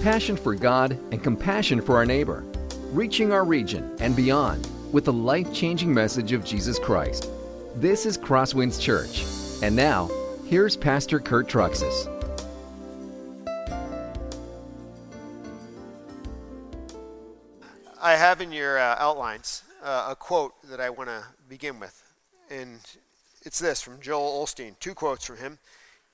passion for God and compassion for our neighbor, reaching our region and beyond with the life changing message of Jesus Christ. This is Crosswinds Church. And now, here's Pastor Kurt Truxas. I have in your uh, outlines uh, a quote that I want to begin with. And it's this from Joel Osteen, two quotes from him.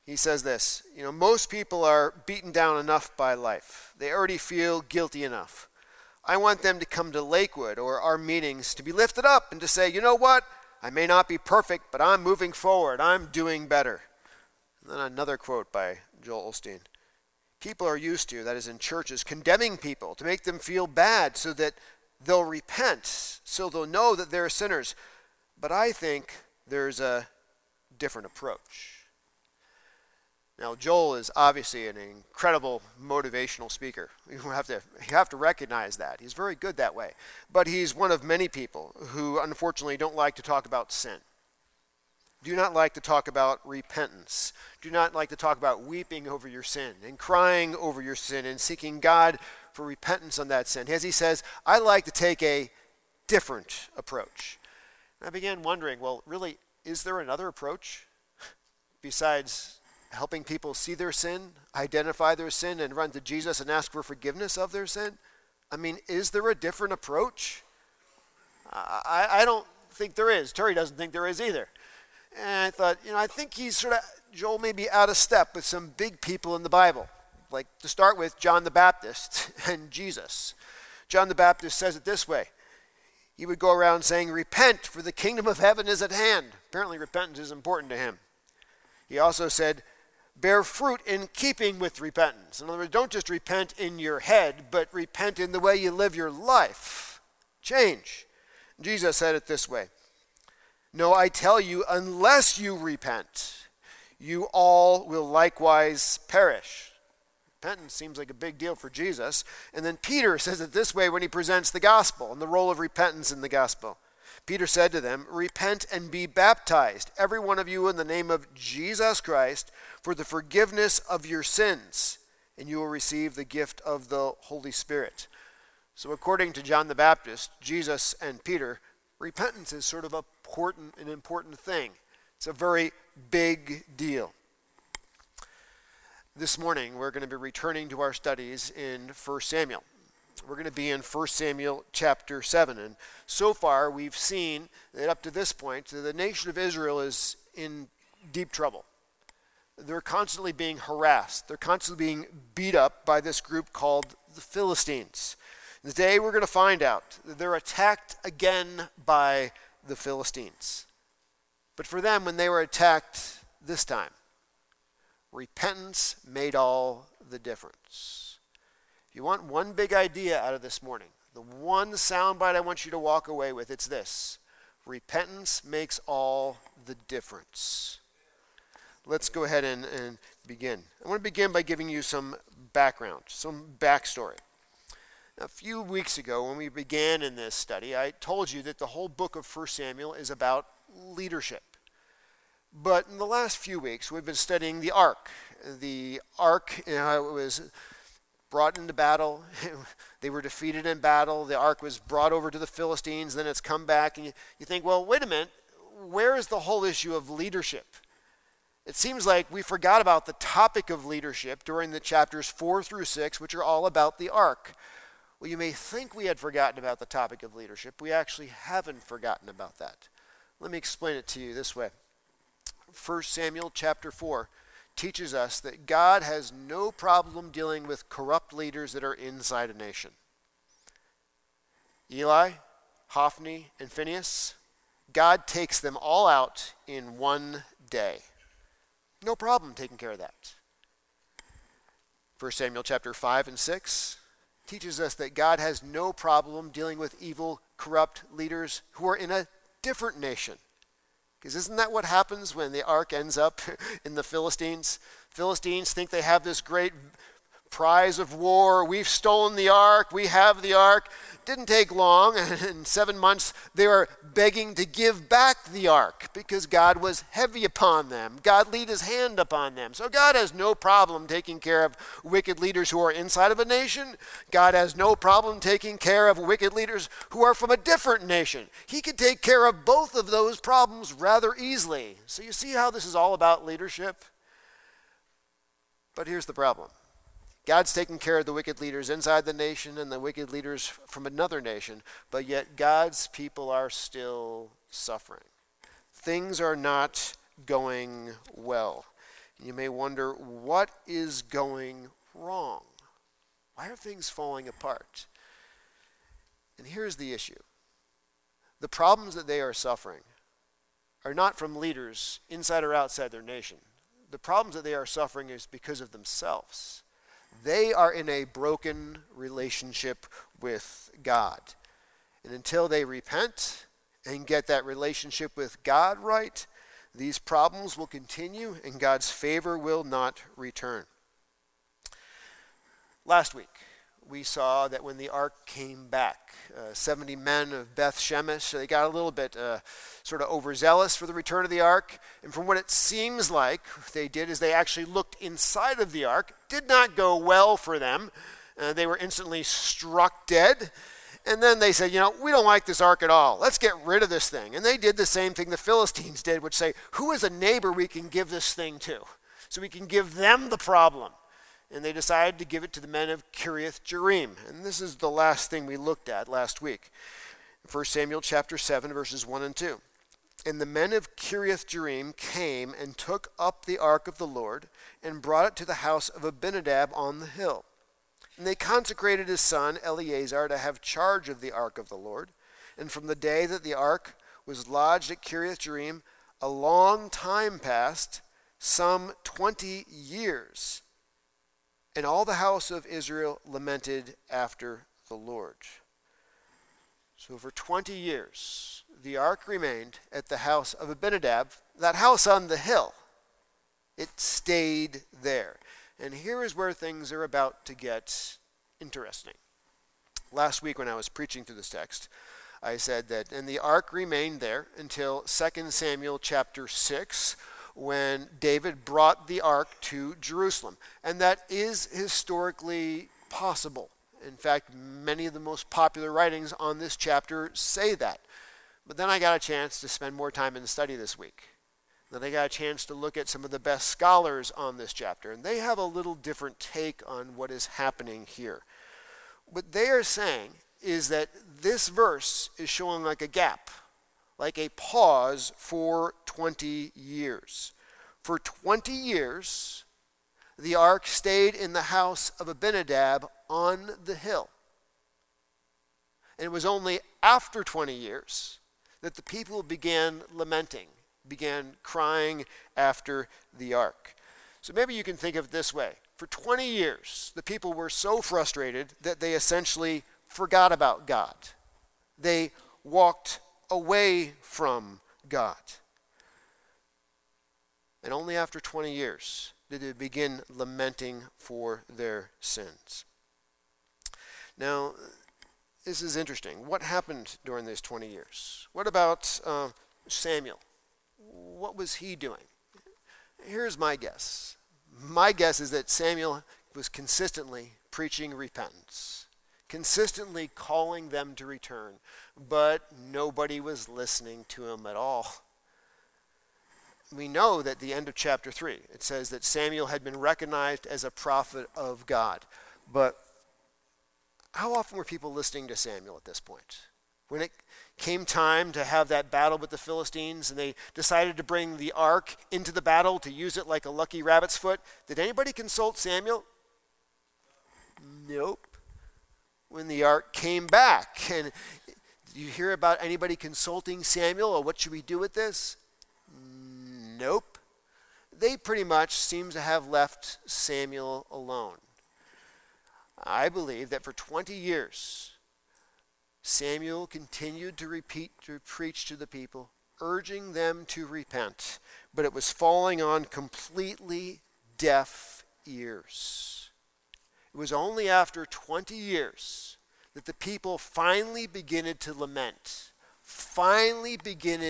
He says this You know, most people are beaten down enough by life, they already feel guilty enough. I want them to come to Lakewood or our meetings to be lifted up and to say, you know what? I may not be perfect, but I'm moving forward. I'm doing better. And then another quote by Joel Osteen. People are used to, that is in churches, condemning people to make them feel bad so that they'll repent, so they'll know that they're sinners. But I think there's a different approach. Now, Joel is obviously an incredible motivational speaker. You have to you have to recognize that. He's very good that way. But he's one of many people who unfortunately don't like to talk about sin. Do not like to talk about repentance. Do not like to talk about weeping over your sin and crying over your sin and seeking God for repentance on that sin. As he says, I like to take a different approach. And I began wondering, well, really, is there another approach besides helping people see their sin, identify their sin, and run to Jesus and ask for forgiveness of their sin? I mean, is there a different approach? I, I don't think there is. Terry doesn't think there is either. And I thought, you know, I think he's sort of, Joel may be out of step with some big people in the Bible. Like to start with, John the Baptist and Jesus. John the Baptist says it this way He would go around saying, Repent, for the kingdom of heaven is at hand. Apparently, repentance is important to him. He also said, bear fruit in keeping with repentance. In other words, don't just repent in your head, but repent in the way you live your life. Change. Jesus said it this way No, I tell you, unless you repent, you all will likewise perish. Repentance seems like a big deal for Jesus. And then Peter says it this way when he presents the gospel and the role of repentance in the gospel. Peter said to them, Repent and be baptized, every one of you, in the name of Jesus Christ, for the forgiveness of your sins, and you will receive the gift of the Holy Spirit. So, according to John the Baptist, Jesus, and Peter, repentance is sort of a important, an important thing. It's a very big deal. This morning, we're going to be returning to our studies in 1 Samuel. We're going to be in 1 Samuel chapter 7. And so far, we've seen that up to this point, the nation of Israel is in deep trouble. They're constantly being harassed, they're constantly being beat up by this group called the Philistines. Today, we're going to find out that they're attacked again by the Philistines. But for them, when they were attacked this time, repentance made all the difference If you want one big idea out of this morning, the one soundbite I want you to walk away with, it's this repentance makes all the difference. Let's go ahead and, and begin. I want to begin by giving you some background, some backstory. a few weeks ago, when we began in this study, I told you that the whole book of 1 Samuel is about leadership. But in the last few weeks, we've been studying the ark. The ark you know, was brought into battle. they were defeated in battle. The ark was brought over to the Philistines. Then it's come back. And you, you think, well, wait a minute. Where is the whole issue of leadership? It seems like we forgot about the topic of leadership during the chapters 4 through 6, which are all about the ark. Well, you may think we had forgotten about the topic of leadership. We actually haven't forgotten about that. Let me explain it to you this way 1 Samuel chapter 4 teaches us that God has no problem dealing with corrupt leaders that are inside a nation. Eli, Hophni, and Phinehas, God takes them all out in one day. No problem taking care of that. 1 Samuel chapter 5 and 6 teaches us that God has no problem dealing with evil, corrupt leaders who are in a different nation. Because isn't that what happens when the ark ends up in the Philistines? Philistines think they have this great prize of war. We've stolen the ark. We have the ark. Didn't take long. In seven months, they were begging to give back the ark because God was heavy upon them. God laid his hand upon them. So God has no problem taking care of wicked leaders who are inside of a nation. God has no problem taking care of wicked leaders who are from a different nation. He could take care of both of those problems rather easily. So you see how this is all about leadership? But here's the problem God's taking care of the wicked leaders inside the nation and the wicked leaders from another nation, but yet God's people are still suffering. Things are not going well. You may wonder what is going wrong? Why are things falling apart? And here's the issue the problems that they are suffering are not from leaders inside or outside their nation. The problems that they are suffering is because of themselves. They are in a broken relationship with God. And until they repent and get that relationship with God right, these problems will continue and God's favor will not return. Last week, we saw that when the ark came back, uh, 70 men of Beth Shemesh, they got a little bit uh, sort of overzealous for the return of the ark. And from what it seems like they did is they actually looked inside of the ark. Did not go well for them. Uh, they were instantly struck dead. And then they said, you know, we don't like this ark at all. Let's get rid of this thing. And they did the same thing the Philistines did, which say, who is a neighbor we can give this thing to? So we can give them the problem and they decided to give it to the men of Kiriath Jearim. And this is the last thing we looked at last week. 1 Samuel chapter 7, verses 1 and 2. And the men of Kiriath Jearim came and took up the ark of the Lord and brought it to the house of Abinadab on the hill. And they consecrated his son Eleazar to have charge of the ark of the Lord. And from the day that the ark was lodged at Kiriath Jearim, a long time passed, some twenty years. And all the house of Israel lamented after the Lord. So for 20 years, the ark remained at the house of Abinadab, that house on the hill. It stayed there. And here is where things are about to get interesting. Last week, when I was preaching through this text, I said that, and the ark remained there until 2 Samuel chapter 6, when David brought the ark to Jerusalem. And that is historically possible. In fact, many of the most popular writings on this chapter say that. But then I got a chance to spend more time in the study this week. Then I got a chance to look at some of the best scholars on this chapter, and they have a little different take on what is happening here. What they are saying is that this verse is showing like a gap like a pause for 20 years. For 20 years, the ark stayed in the house of Abinadab on the hill. And it was only after 20 years that the people began lamenting, began crying after the ark. So maybe you can think of it this way. For 20 years, the people were so frustrated that they essentially forgot about God. They walked away from God. And only after 20 years did they begin lamenting for their sins. Now, this is interesting. What happened during these 20 years? What about uh, Samuel? What was he doing? Here's my guess. My guess is that Samuel was consistently preaching repentance consistently calling them to return, but nobody was listening to him at all. We know that the end of chapter 3, it says that Samuel had been recognized as a prophet of God. But how often were people listening to Samuel at this point? When it came time to have that battle with the Philistines and they decided to bring the ark into the battle to use it like a lucky rabbit's foot, did anybody consult Samuel? Nope when the ark came back. And you hear about anybody consulting Samuel or what should we do with this? Nope. They pretty much seem to have left Samuel alone. I believe that for 20 years, Samuel continued to repeat to preach to the people, urging them to repent, but it was falling on completely deaf ears. It was only after 20 years that the people finally began to lament, finally began,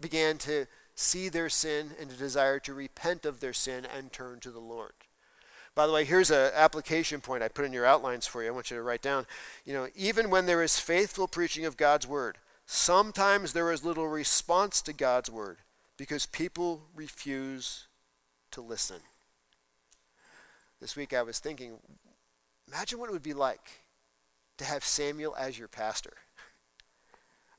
began to see their sin and to desire to repent of their sin and turn to the Lord. By the way, here's an application point I put in your outlines for you. I want you to write down. You know, even when there is faithful preaching of God's word, sometimes there is little response to God's word because people refuse to listen. This week I was thinking, imagine what it would be like to have Samuel as your pastor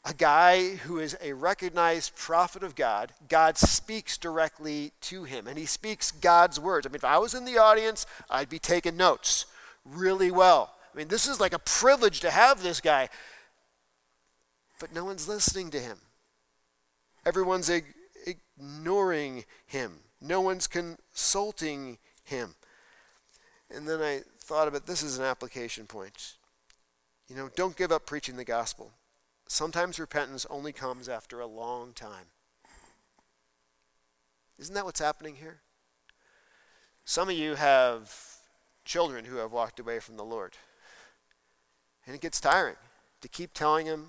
a guy who is a recognized prophet of God. God speaks directly to him, and he speaks God's words. I mean, if I was in the audience, I'd be taking notes really well. I mean, this is like a privilege to have this guy. But no one's listening to him. Everyone's ig- ignoring him. No one's consulting him. And then I thought of it, this is an application point. You know, don't give up preaching the gospel. Sometimes repentance only comes after a long time. Isn't that what's happening here? Some of you have children who have walked away from the Lord. And it gets tiring to keep telling them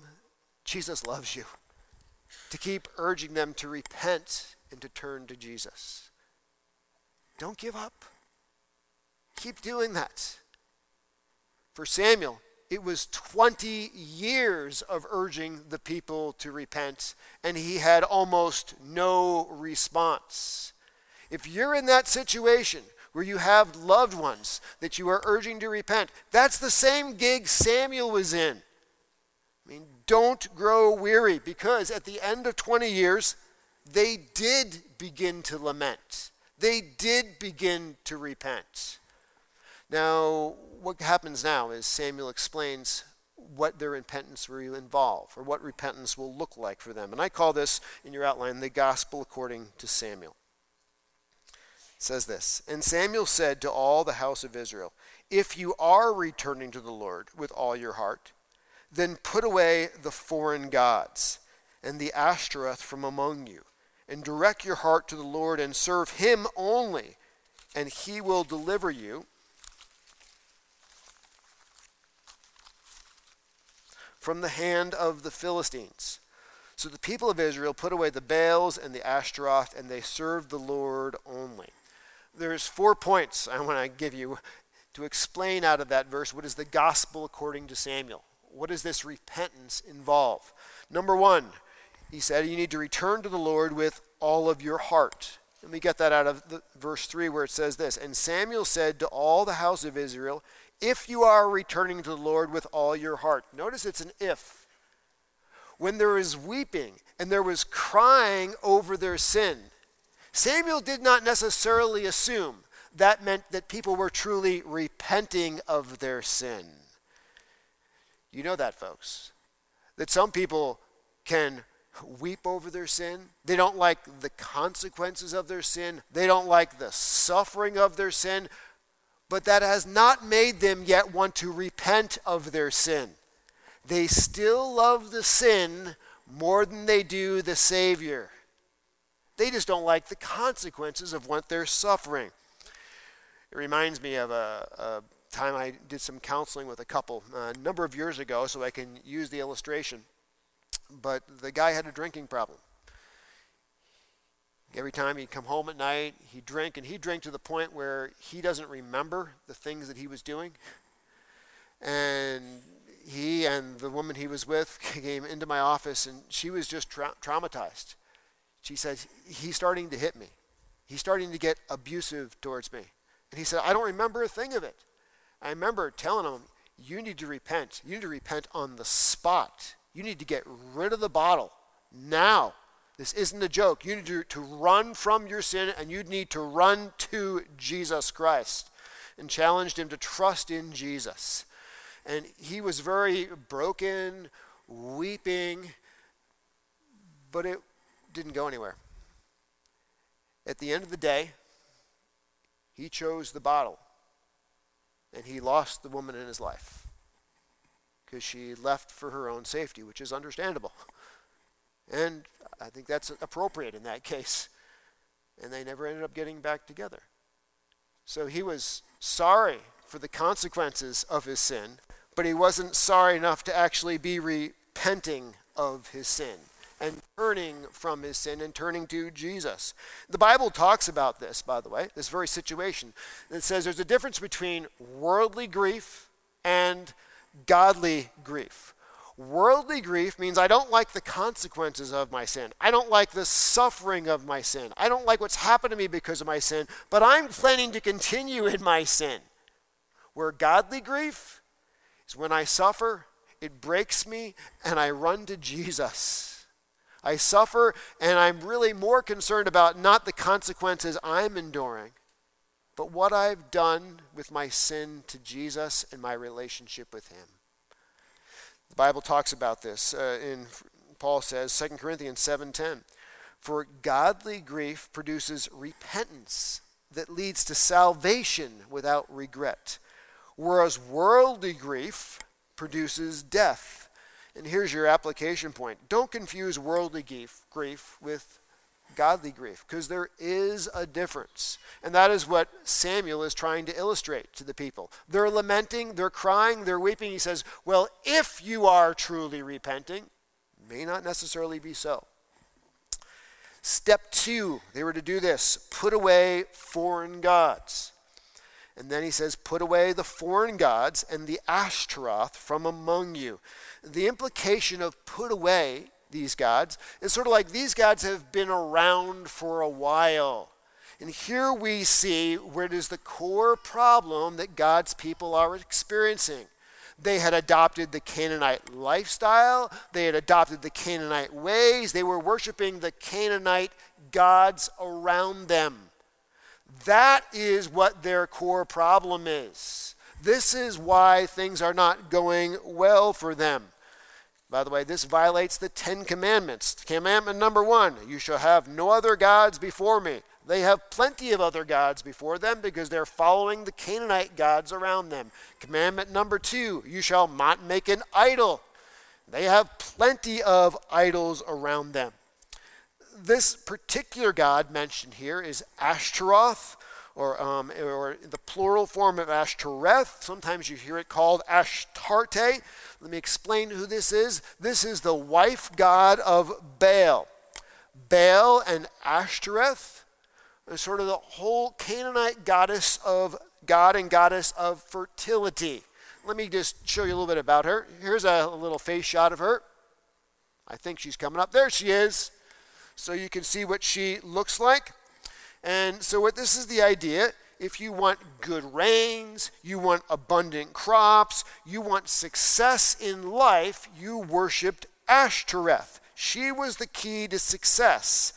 Jesus loves you, to keep urging them to repent and to turn to Jesus. Don't give up. Keep doing that. For Samuel, it was 20 years of urging the people to repent, and he had almost no response. If you're in that situation where you have loved ones that you are urging to repent, that's the same gig Samuel was in. I mean, don't grow weary because at the end of 20 years, they did begin to lament. They did begin to repent. Now, what happens now is Samuel explains what their repentance will involve, or what repentance will look like for them. And I call this, in your outline, the gospel according to Samuel. It says this And Samuel said to all the house of Israel, If you are returning to the Lord with all your heart, then put away the foreign gods and the Ashtoreth from among you, and direct your heart to the Lord and serve him only, and he will deliver you from the hand of the Philistines. So the people of Israel put away the Baals and the Ashtaroth, and they served the Lord only. There's four points I want to give you to explain out of that verse what is the gospel according to Samuel. What does this repentance involve? Number one, he said you need to return to the Lord with all of your heart. And we get that out of the, verse 3 where it says this And Samuel said to all the house of Israel, if you are returning to the Lord with all your heart. Notice it's an if. When there is weeping and there was crying over their sin, Samuel did not necessarily assume that meant that people were truly repenting of their sin. You know that, folks. That some people can weep over their sin. They don't like the consequences of their sin. They don't like the suffering of their sin but that has not made them yet want to repent of their sin. They still love the sin more than they do the Savior. They just don't like the consequences of what they're suffering. It reminds me of a, a time I did some counseling with a couple uh, a number of years ago, so I can use the illustration. But the guy had a drinking problem. Every time he'd come home at night, he'd drink, and he'd drink to the point where he doesn't remember the things that he was doing. And he and the woman he was with came into my office, and she was just tra- traumatized. She said, He's starting to hit me. He's starting to get abusive towards me. And he said, I don't remember a thing of it. I remember telling him, You need to repent. You need to repent on the spot. You need to get rid of the bottle now. This isn't a joke. You need to, to run from your sin and you need to run to Jesus Christ and challenged him to trust in Jesus. And he was very broken, weeping, but it didn't go anywhere. At the end of the day, he chose the bottle and he lost the woman in his life because she left for her own safety, which is understandable. And I think that's appropriate in that case. And they never ended up getting back together. So he was sorry for the consequences of his sin, but he wasn't sorry enough to actually be repenting of his sin and turning from his sin and turning to Jesus. The Bible talks about this, by the way, this very situation. It says there's a difference between worldly grief and godly grief. Worldly grief means I don't like the consequences of my sin. I don't like the suffering of my sin. I don't like what's happened to me because of my sin, but I'm planning to continue in my sin. Where godly grief is when I suffer, it breaks me, and I run to Jesus. I suffer, and I'm really more concerned about not the consequences I'm enduring, but what I've done with my sin to Jesus and my relationship with Him. The Bible talks about this uh, in Paul says 2 Corinthians 7:10 for godly grief produces repentance that leads to salvation without regret whereas worldly grief produces death. And here's your application point. Don't confuse worldly grief, grief with godly grief because there is a difference. And that is what Samuel is trying to illustrate to the people. They're lamenting, they're crying, they're weeping. He says, Well, if you are truly repenting, may not necessarily be so. Step two, they were to do this put away foreign gods. And then he says, Put away the foreign gods and the Ashtaroth from among you. The implication of put away these gods. It's sort of like these gods have been around for a while. And here we see where it is the core problem that God's people are experiencing. They had adopted the Canaanite lifestyle, they had adopted the Canaanite ways, they were worshiping the Canaanite gods around them. That is what their core problem is. This is why things are not going well for them. By the way, this violates the Ten Commandments. Commandment number one you shall have no other gods before me. They have plenty of other gods before them because they're following the Canaanite gods around them. Commandment number two you shall not make an idol. They have plenty of idols around them. This particular god mentioned here is Ashtaroth, or, um, or the plural form of Ashtoreth. Sometimes you hear it called Ashtarte. Let me explain who this is. This is the wife god of Baal. Baal and Ashtoreth are sort of the whole Canaanite goddess of god and goddess of fertility. Let me just show you a little bit about her. Here's a little face shot of her. I think she's coming up. There she is. So you can see what she looks like. And so, what this is the idea if you want good rains, you want abundant crops, you want success in life, you worshiped Ashtoreth. She was the key to success.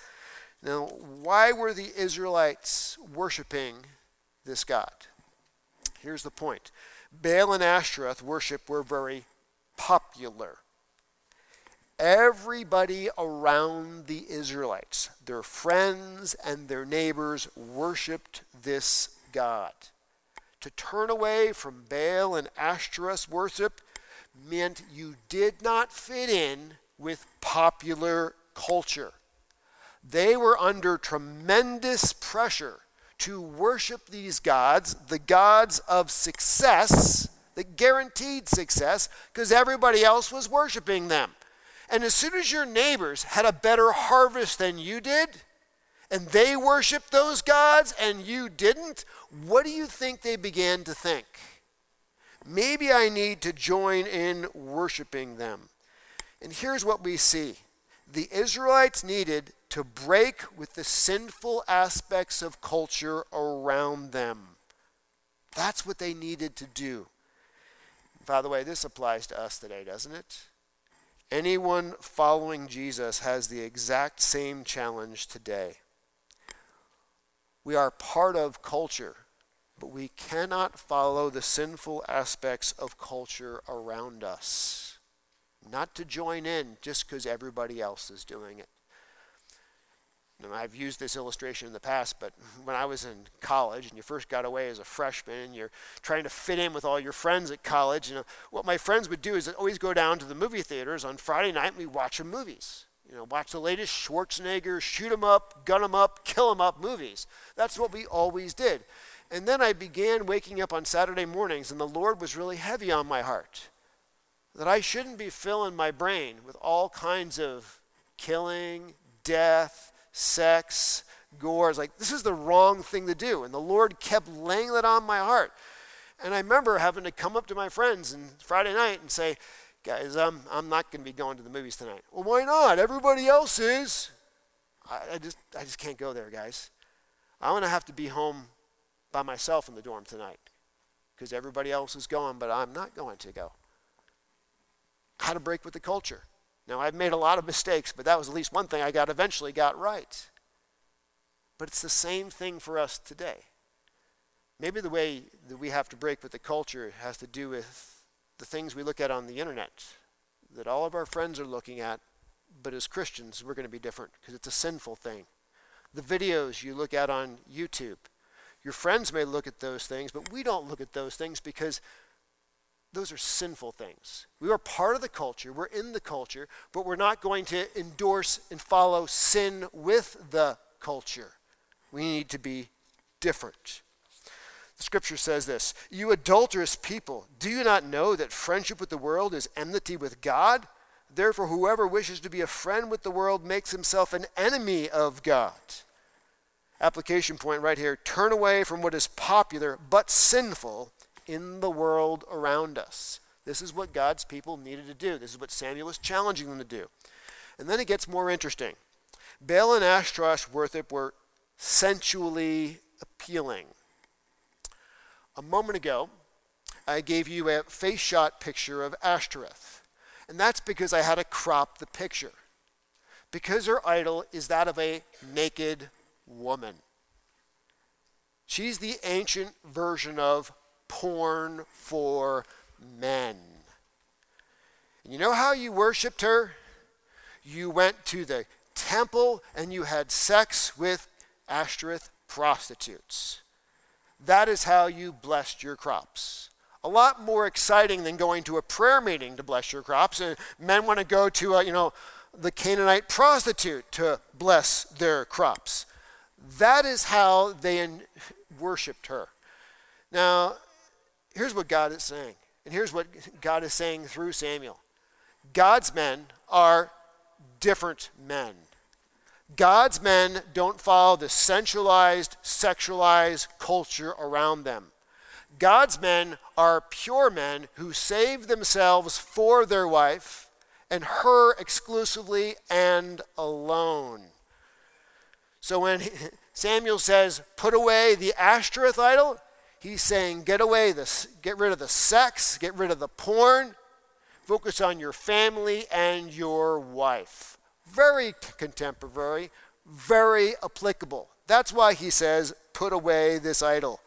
Now, why were the Israelites worshiping this God? Here's the point Baal and Ashtoreth worship were very popular everybody around the Israelites, their friends and their neighbors, worshiped this God. To turn away from Baal and Ashtoreth worship meant you did not fit in with popular culture. They were under tremendous pressure to worship these gods, the gods of success, that guaranteed success, because everybody else was worshiping them. And as soon as your neighbors had a better harvest than you did, and they worshiped those gods and you didn't, what do you think they began to think? Maybe I need to join in worshiping them. And here's what we see the Israelites needed to break with the sinful aspects of culture around them. That's what they needed to do. By the way, this applies to us today, doesn't it? Anyone following Jesus has the exact same challenge today. We are part of culture, but we cannot follow the sinful aspects of culture around us. Not to join in just because everybody else is doing it. I've used this illustration in the past, but when I was in college and you first got away as a freshman and you're trying to fit in with all your friends at college, you know, what my friends would do is always go down to the movie theaters on Friday night and we watch some movies. You know, watch the latest Schwarzenegger, shoot 'em up, gun 'em up, kill 'em up movies. That's what we always did. And then I began waking up on Saturday mornings, and the Lord was really heavy on my heart that I shouldn't be filling my brain with all kinds of killing, death, sex, gore. It's like, this is the wrong thing to do. And the Lord kept laying that on my heart. And I remember having to come up to my friends and Friday night and say, guys, I'm, I'm not going to be going to the movies tonight. Well, why not? Everybody else is. I, I just, I just can't go there, guys. I'm going to have to be home by myself in the dorm tonight because everybody else is going, but I'm not going to go. How to break with the culture. Now, I've made a lot of mistakes, but that was at least one thing I got eventually got right. But it's the same thing for us today. Maybe the way that we have to break with the culture has to do with the things we look at on the internet that all of our friends are looking at, but as Christians, we're going to be different because it's a sinful thing. The videos you look at on YouTube, your friends may look at those things, but we don't look at those things because those are sinful things. We are part of the culture, we're in the culture, but we're not going to endorse and follow sin with the culture. We need to be different. The scripture says this You adulterous people, do you not know that friendship with the world is enmity with God? Therefore, whoever wishes to be a friend with the world makes himself an enemy of God. Application point right here turn away from what is popular but sinful in the world around us. This is what God's people needed to do. This is what Samuel was challenging them to do. And then it gets more interesting. Baal and Ashtaroth worship were sensually appealing. A moment ago, I gave you a face shot picture of Ashtoreth. And that's because I had to crop the picture. Because her idol is that of a naked woman. She's the ancient version of porn for men. And you know how you worshiped her? You went to the temple and you had sex with Ashtoreth prostitutes. That is how you blessed your crops. A lot more exciting than going to a prayer meeting to bless your crops. And men want to go to, a, you know, the Canaanite prostitute to bless their crops. That is how they worshipped her. Now, here's what God is saying. And here's what God is saying through Samuel God's men are different men. God's men don't follow the centralized, sexualized culture around them. God's men are pure men who save themselves for their wife and her exclusively and alone. So when Samuel says, put away the Ashtoreth idol, he's saying, get away this, get rid of the sex, get rid of the porn, focus on your family and your wife very contemporary, very applicable. That's why he says, put away this idol.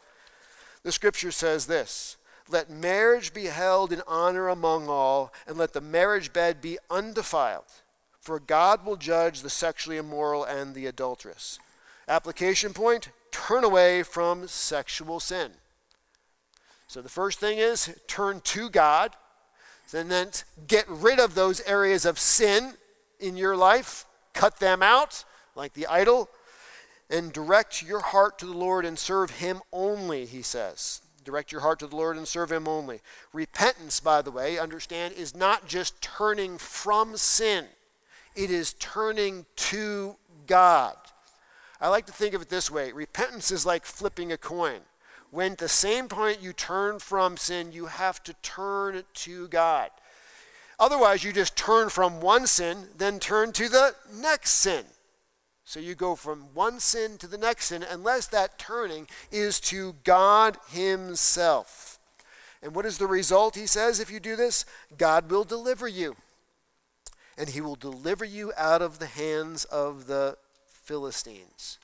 The scripture says this Let marriage be held in honor among all, and let the marriage bed be undefiled, for God will judge the sexually immoral and the adulterous. Application point turn away from sexual sin. So the first thing is turn to God, and then get rid of those areas of sin in your life, cut them out like the idol, and direct your heart to the Lord and serve Him only, he says. Direct your heart to the Lord and serve Him only. Repentance, by the way, understand, is not just turning from sin, it is turning to God. I like to think of it this way repentance is like flipping a coin. When the same point you turn from sin, you have to turn to God. Otherwise, you just turn from one sin, then turn to the next sin. So you go from one sin to the next sin, unless that turning is to God Himself. And what is the result, he says, if you do this? God will deliver you. And He will deliver you out of the hands of the Philistines.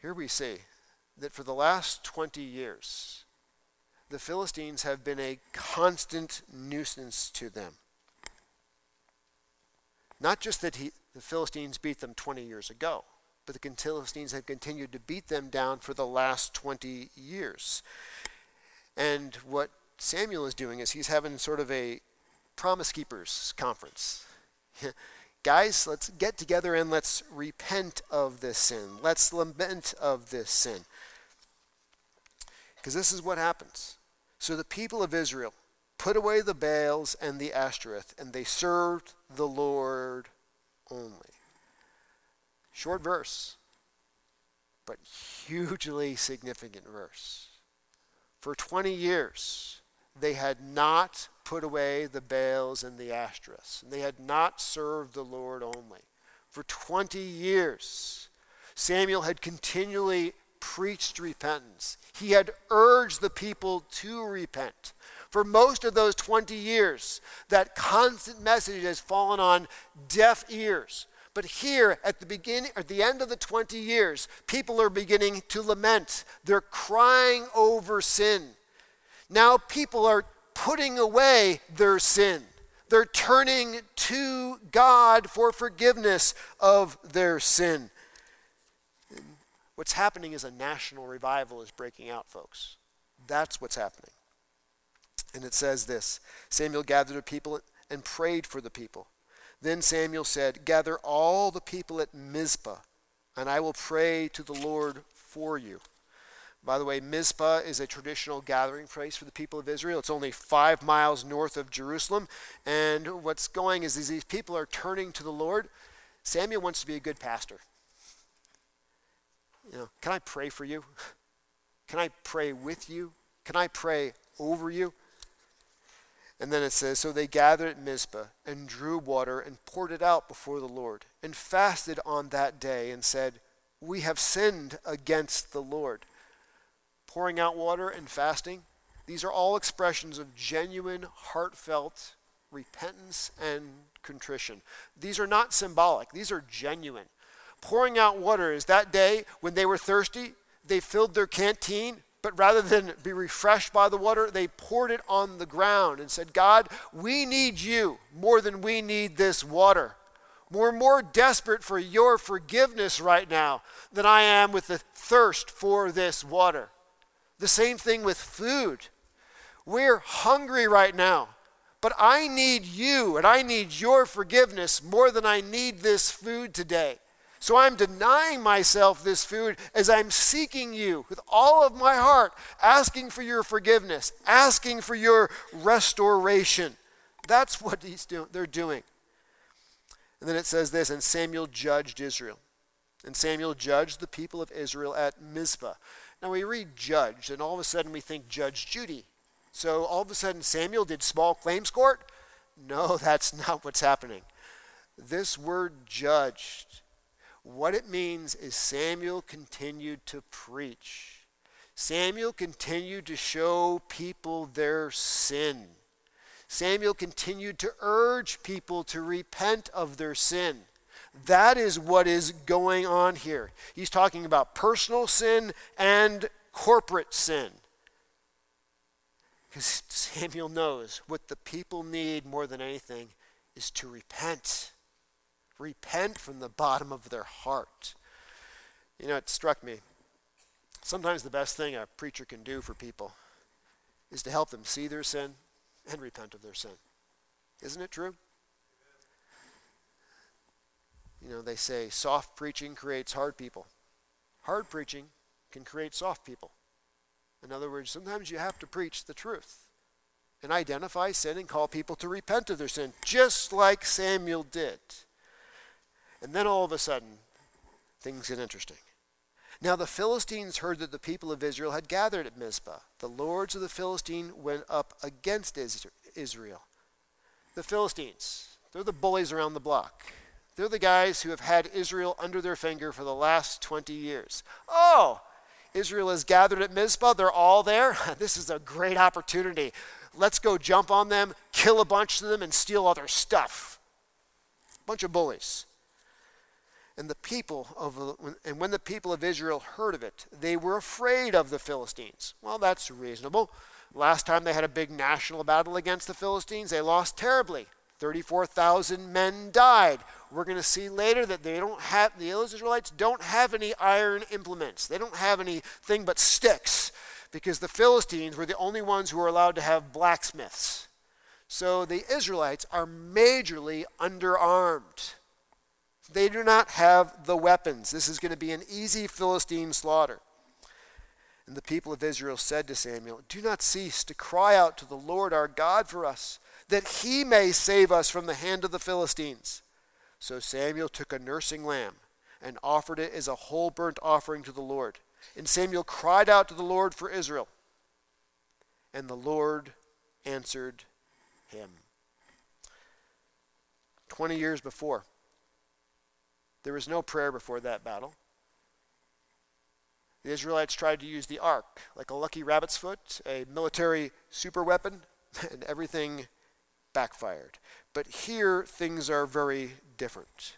Here we see that for the last 20 years, the Philistines have been a constant nuisance to them. Not just that he, the Philistines beat them 20 years ago, but the Philistines have continued to beat them down for the last 20 years. And what Samuel is doing is he's having sort of a promise keepers conference. Guys, let's get together and let's repent of this sin. Let's lament of this sin. Because this is what happens. So the people of Israel put away the Baals and the Ashtoreth, and they served the Lord only. Short verse, but hugely significant verse. For 20 years, they had not put away the Baals and the Ashtoreths, and they had not served the Lord only. For 20 years, Samuel had continually preached repentance. He had urged the people to repent. For most of those 20 years, that constant message has fallen on deaf ears. But here, at the beginning, at the end of the 20 years, people are beginning to lament. They're crying over sin. Now people are putting away their sin. They're turning to God for forgiveness of their sin. What's happening is a national revival is breaking out, folks. That's what's happening. And it says this Samuel gathered the people and prayed for the people. Then Samuel said, Gather all the people at Mizpah, and I will pray to the Lord for you. By the way, Mizpah is a traditional gathering place for the people of Israel. It's only five miles north of Jerusalem. And what's going is these people are turning to the Lord. Samuel wants to be a good pastor. You know, can I pray for you? Can I pray with you? Can I pray over you? And then it says, So they gathered at Mizpah and drew water and poured it out before the Lord and fasted on that day and said, We have sinned against the Lord. Pouring out water and fasting, these are all expressions of genuine, heartfelt repentance and contrition. These are not symbolic, these are genuine. Pouring out water is that day when they were thirsty, they filled their canteen but rather than be refreshed by the water, they poured it on the ground and said, God, we need you more than we need this water. We're more desperate for your forgiveness right now than I am with the thirst for this water. The same thing with food. We're hungry right now, but I need you and I need your forgiveness more than I need this food today. So I'm denying myself this food as I'm seeking you with all of my heart, asking for your forgiveness, asking for your restoration. That's what he's do- they're doing. And then it says this, and Samuel judged Israel. And Samuel judged the people of Israel at Mizpah. Now we read judge, and all of a sudden we think Judge Judy. So all of a sudden Samuel did small claims court? No, that's not what's happening. This word judged what it means is Samuel continued to preach. Samuel continued to show people their sin. Samuel continued to urge people to repent of their sin. That is what is going on here. He's talking about personal sin and corporate sin. Because Samuel knows what the people need more than anything is to repent repent from the bottom of their heart. You know, it struck me. Sometimes the best thing a preacher can do for people is to help them see their sin and repent of their sin. Isn't it true? You know, they say soft preaching creates hard people. Hard preaching can create soft people. In other words, sometimes you have to preach the truth and identify sin and call people to repent of their sin, just like Samuel did. And then all of a sudden, things get interesting. Now the Philistines heard that the people of Israel had gathered at Mizpah. The lords of the Philistine went up against Israel. The Philistines, they're the bullies around the block. They're the guys who have had Israel under their finger for the last 20 years. Oh, Israel has gathered at Mizpah. They're all there. This is a great opportunity. Let's go jump on them, kill a bunch of them, and steal all their stuff. Bunch of bullies. And the people of and when the people of Israel heard of it, they were afraid of the Philistines. Well, that's reasonable. Last time they had a big national battle against the Philistines, they lost terribly. 34,000 men died. We're going to see later that they don't have the Israelites don't have any iron implements. They don't have anything but sticks because the Philistines were the only ones who were allowed to have blacksmiths. So the Israelites are majorly underarmed. They do not have the weapons. This is going to be an easy Philistine slaughter. And the people of Israel said to Samuel, Do not cease to cry out to the Lord our God for us, that he may save us from the hand of the Philistines. So Samuel took a nursing lamb and offered it as a whole burnt offering to the Lord. And Samuel cried out to the Lord for Israel. And the Lord answered him. Twenty years before, there was no prayer before that battle. The Israelites tried to use the ark like a lucky rabbit's foot, a military super weapon, and everything backfired. But here things are very different.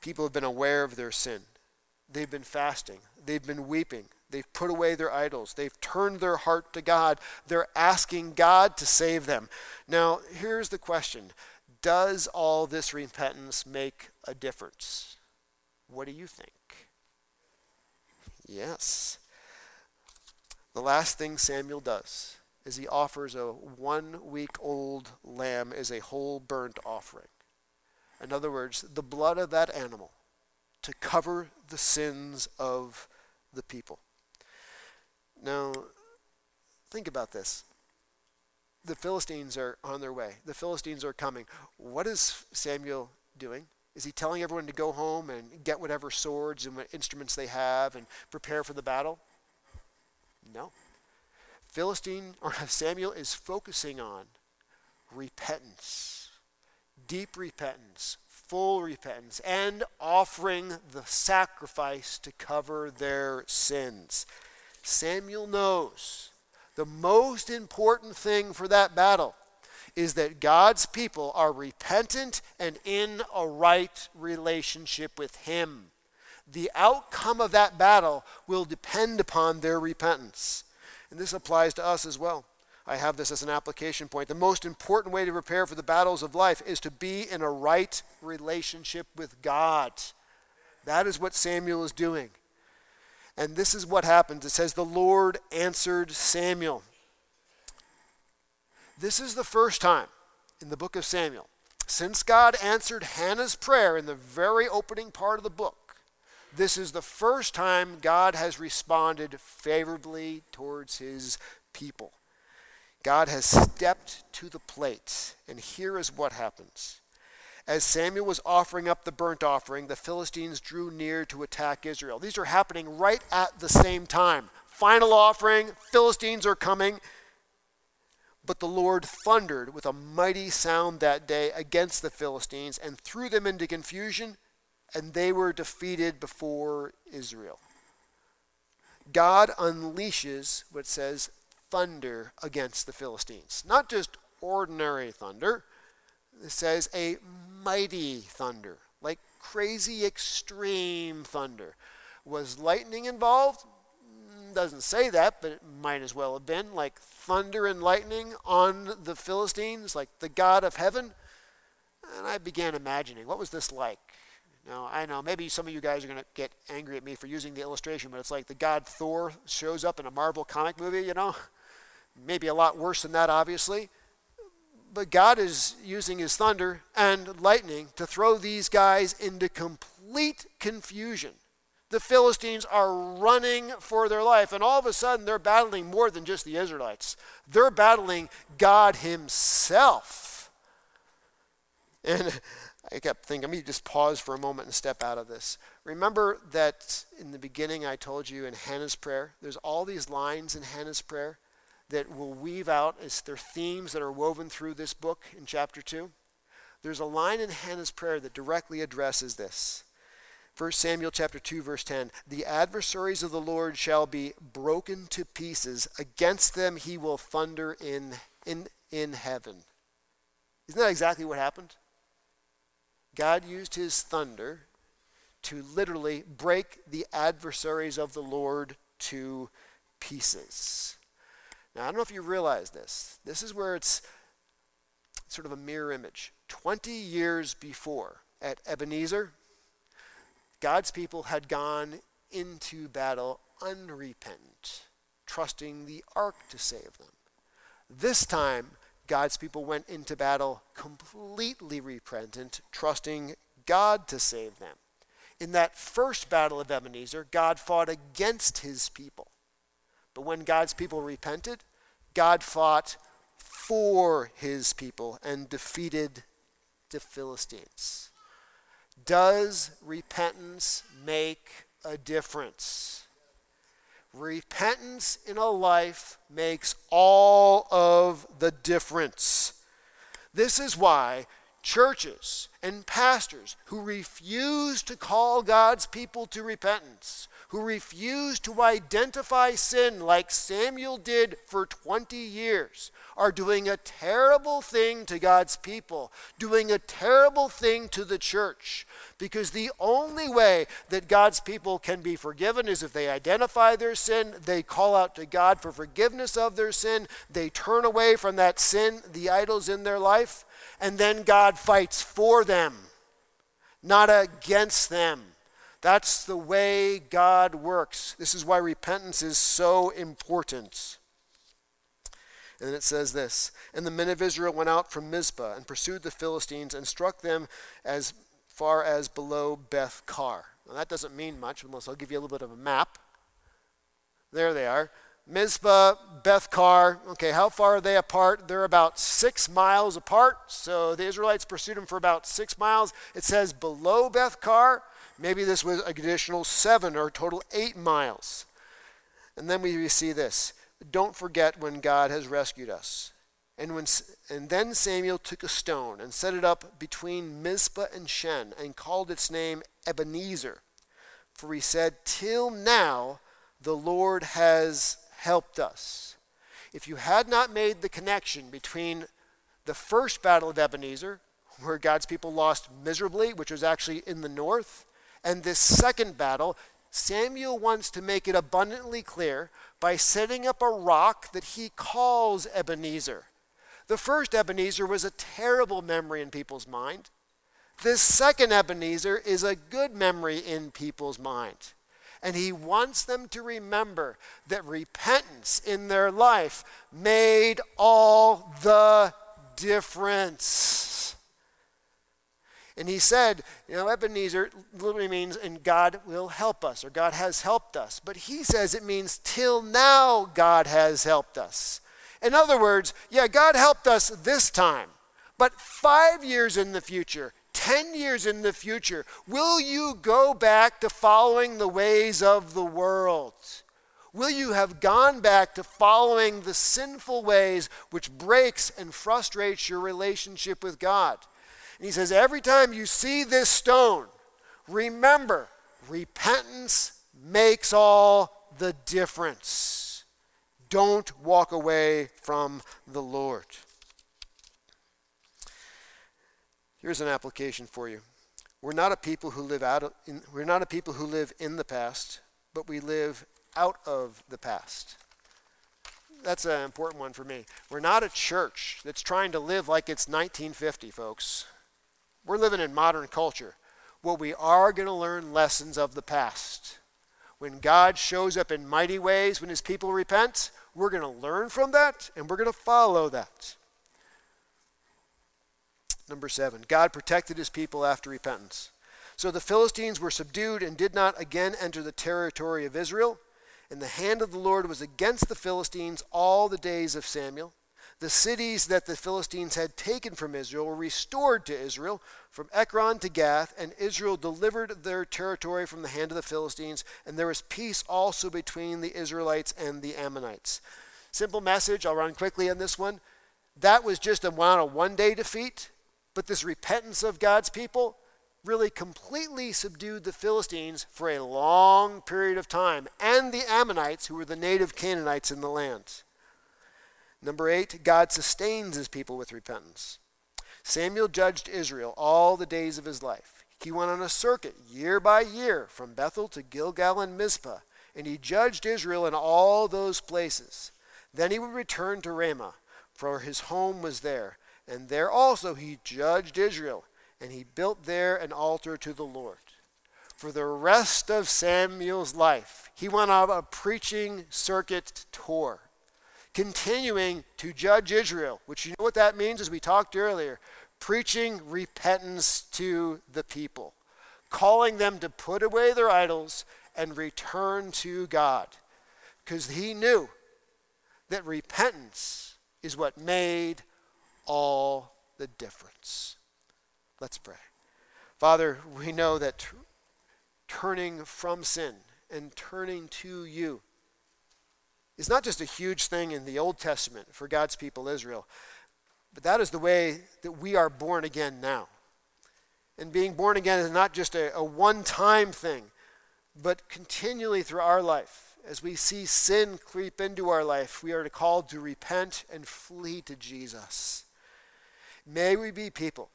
People have been aware of their sin. They've been fasting. They've been weeping. They've put away their idols. They've turned their heart to God. They're asking God to save them. Now, here's the question Does all this repentance make a difference? What do you think? Yes. The last thing Samuel does is he offers a one week old lamb as a whole burnt offering. In other words, the blood of that animal to cover the sins of the people. Now, think about this. The Philistines are on their way. The Philistines are coming. What is Samuel doing? Is he telling everyone to go home and get whatever swords and instruments they have and prepare for the battle? No. Philistine or Samuel is focusing on repentance, deep repentance, full repentance, and offering the sacrifice to cover their sins. Samuel knows the most important thing for that battle is that God's people are repentant and in a right relationship with Him. The outcome of that battle will depend upon their repentance. And this applies to us as well. I have this as an application point. The most important way to prepare for the battles of life is to be in a right relationship with God. That is what Samuel is doing. And this is what happens. It says, The Lord answered Samuel. This is the first time in the book of Samuel, since God answered Hannah's prayer in the very opening part of the book, this is the first time God has responded favorably towards his people. God has stepped to the plate, and here is what happens. As Samuel was offering up the burnt offering, the Philistines drew near to attack Israel. These are happening right at the same time. Final offering, Philistines are coming. But the Lord thundered with a mighty sound that day against the Philistines and threw them into confusion, and they were defeated before Israel. God unleashes what says thunder against the Philistines. Not just ordinary thunder, it says a mighty thunder, like crazy extreme thunder. Was lightning involved? Mm, doesn't say that, but it might as well have been like thunder and lightning on the Philistines, like the God of heaven. And I began imagining, what was this like? Now, I know maybe some of you guys are going to get angry at me for using the illustration, but it's like the god Thor shows up in a Marvel comic movie, you know? Maybe a lot worse than that, obviously. But God is using his thunder and lightning to throw these guys into complete confusion the Philistines are running for their life. And all of a sudden, they're battling more than just the Israelites, they're battling God Himself. And I kept thinking, let me just pause for a moment and step out of this. Remember that in the beginning I told you in Hannah's prayer, there's all these lines in Hannah's prayer that will weave out as their themes that are woven through this book in chapter 2. There's a line in Hannah's prayer that directly addresses this. 1 Samuel chapter 2 verse 10 The adversaries of the Lord shall be broken to pieces against them he will thunder in in in heaven Isn't that exactly what happened? God used his thunder to literally break the adversaries of the Lord to pieces. Now, I don't know if you realize this. This is where it's sort of a mirror image. 20 years before at Ebenezer, God's people had gone into battle unrepentant, trusting the ark to save them. This time, God's people went into battle completely repentant, trusting God to save them. In that first battle of Ebenezer, God fought against his people. But when God's people repented, God fought for his people and defeated the Philistines. Does repentance make a difference? Repentance in a life makes all of the difference. This is why churches and pastors who refuse to call God's people to repentance, who refuse to identify sin like Samuel did for 20 years, are doing a terrible thing to God's people, doing a terrible thing to the church. Because the only way that God's people can be forgiven is if they identify their sin, they call out to God for forgiveness of their sin, they turn away from that sin, the idols in their life, and then God fights for them, not against them. That's the way God works. This is why repentance is so important. And then it says this And the men of Israel went out from Mizpah and pursued the Philistines and struck them as far as below Beth Car. Now, that doesn't mean much unless I'll give you a little bit of a map. There they are. Mizpah, Beth Car. Okay, how far are they apart? They're about six miles apart. So the Israelites pursued them for about six miles. It says below Beth Car. Maybe this was an additional seven or total eight miles. And then we see this. Don't forget when God has rescued us. And, when, and then Samuel took a stone and set it up between Mizpah and Shen and called its name Ebenezer. For he said, Till now the Lord has helped us. If you had not made the connection between the first battle of Ebenezer, where God's people lost miserably, which was actually in the north, and this second battle, Samuel wants to make it abundantly clear by setting up a rock that he calls Ebenezer. The first Ebenezer was a terrible memory in people's mind. This second Ebenezer is a good memory in people's mind. And he wants them to remember that repentance in their life made all the difference. And he said, you know, Ebenezer literally means, and God will help us, or God has helped us. But he says it means, till now God has helped us. In other words, yeah, God helped us this time, but five years in the future, 10 years in the future, will you go back to following the ways of the world? Will you have gone back to following the sinful ways which breaks and frustrates your relationship with God? And he says, every time you see this stone, remember, repentance makes all the difference. Don't walk away from the Lord. Here's an application for you. We're not a people who live out in, we're not a people who live in the past, but we live out of the past. That's an important one for me. We're not a church that's trying to live like it's 1950, folks. We're living in modern culture. Well, we are going to learn lessons of the past. When God shows up in mighty ways, when his people repent, we're going to learn from that and we're going to follow that. Number seven, God protected his people after repentance. So the Philistines were subdued and did not again enter the territory of Israel. And the hand of the Lord was against the Philistines all the days of Samuel. The cities that the Philistines had taken from Israel were restored to Israel, from Ekron to Gath, and Israel delivered their territory from the hand of the Philistines, and there was peace also between the Israelites and the Ammonites. Simple message, I'll run quickly on this one. That was just a one day defeat. But this repentance of God's people really completely subdued the Philistines for a long period of time, and the Ammonites, who were the native Canaanites in the land. Number eight, God sustains his people with repentance. Samuel judged Israel all the days of his life. He went on a circuit year by year from Bethel to Gilgal and Mizpah, and he judged Israel in all those places. Then he would return to Ramah, for his home was there and there also he judged Israel, and he built there an altar to the Lord. For the rest of Samuel's life, he went on a preaching circuit tour, continuing to judge Israel, which you know what that means, as we talked earlier preaching repentance to the people, calling them to put away their idols and return to God. Because he knew that repentance is what made all the difference. Let's pray. Father, we know that turning from sin and turning to you is not just a huge thing in the Old Testament for God's people Israel, but that is the way that we are born again now. And being born again is not just a, a one time thing, but continually through our life. As we see sin creep into our life, we are called to repent and flee to Jesus. May we be people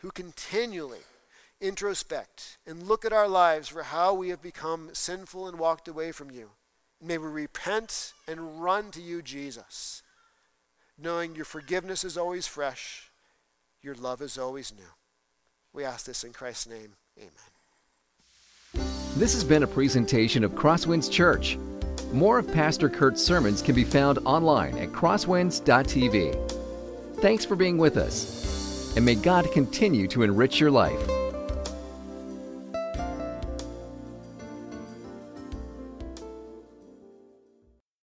who continually introspect and look at our lives for how we have become sinful and walked away from you. May we repent and run to you, Jesus, knowing your forgiveness is always fresh, your love is always new. We ask this in Christ's name. Amen. This has been a presentation of Crosswinds Church. More of Pastor Kurt's sermons can be found online at crosswinds.tv. Thanks for being with us, and may God continue to enrich your life.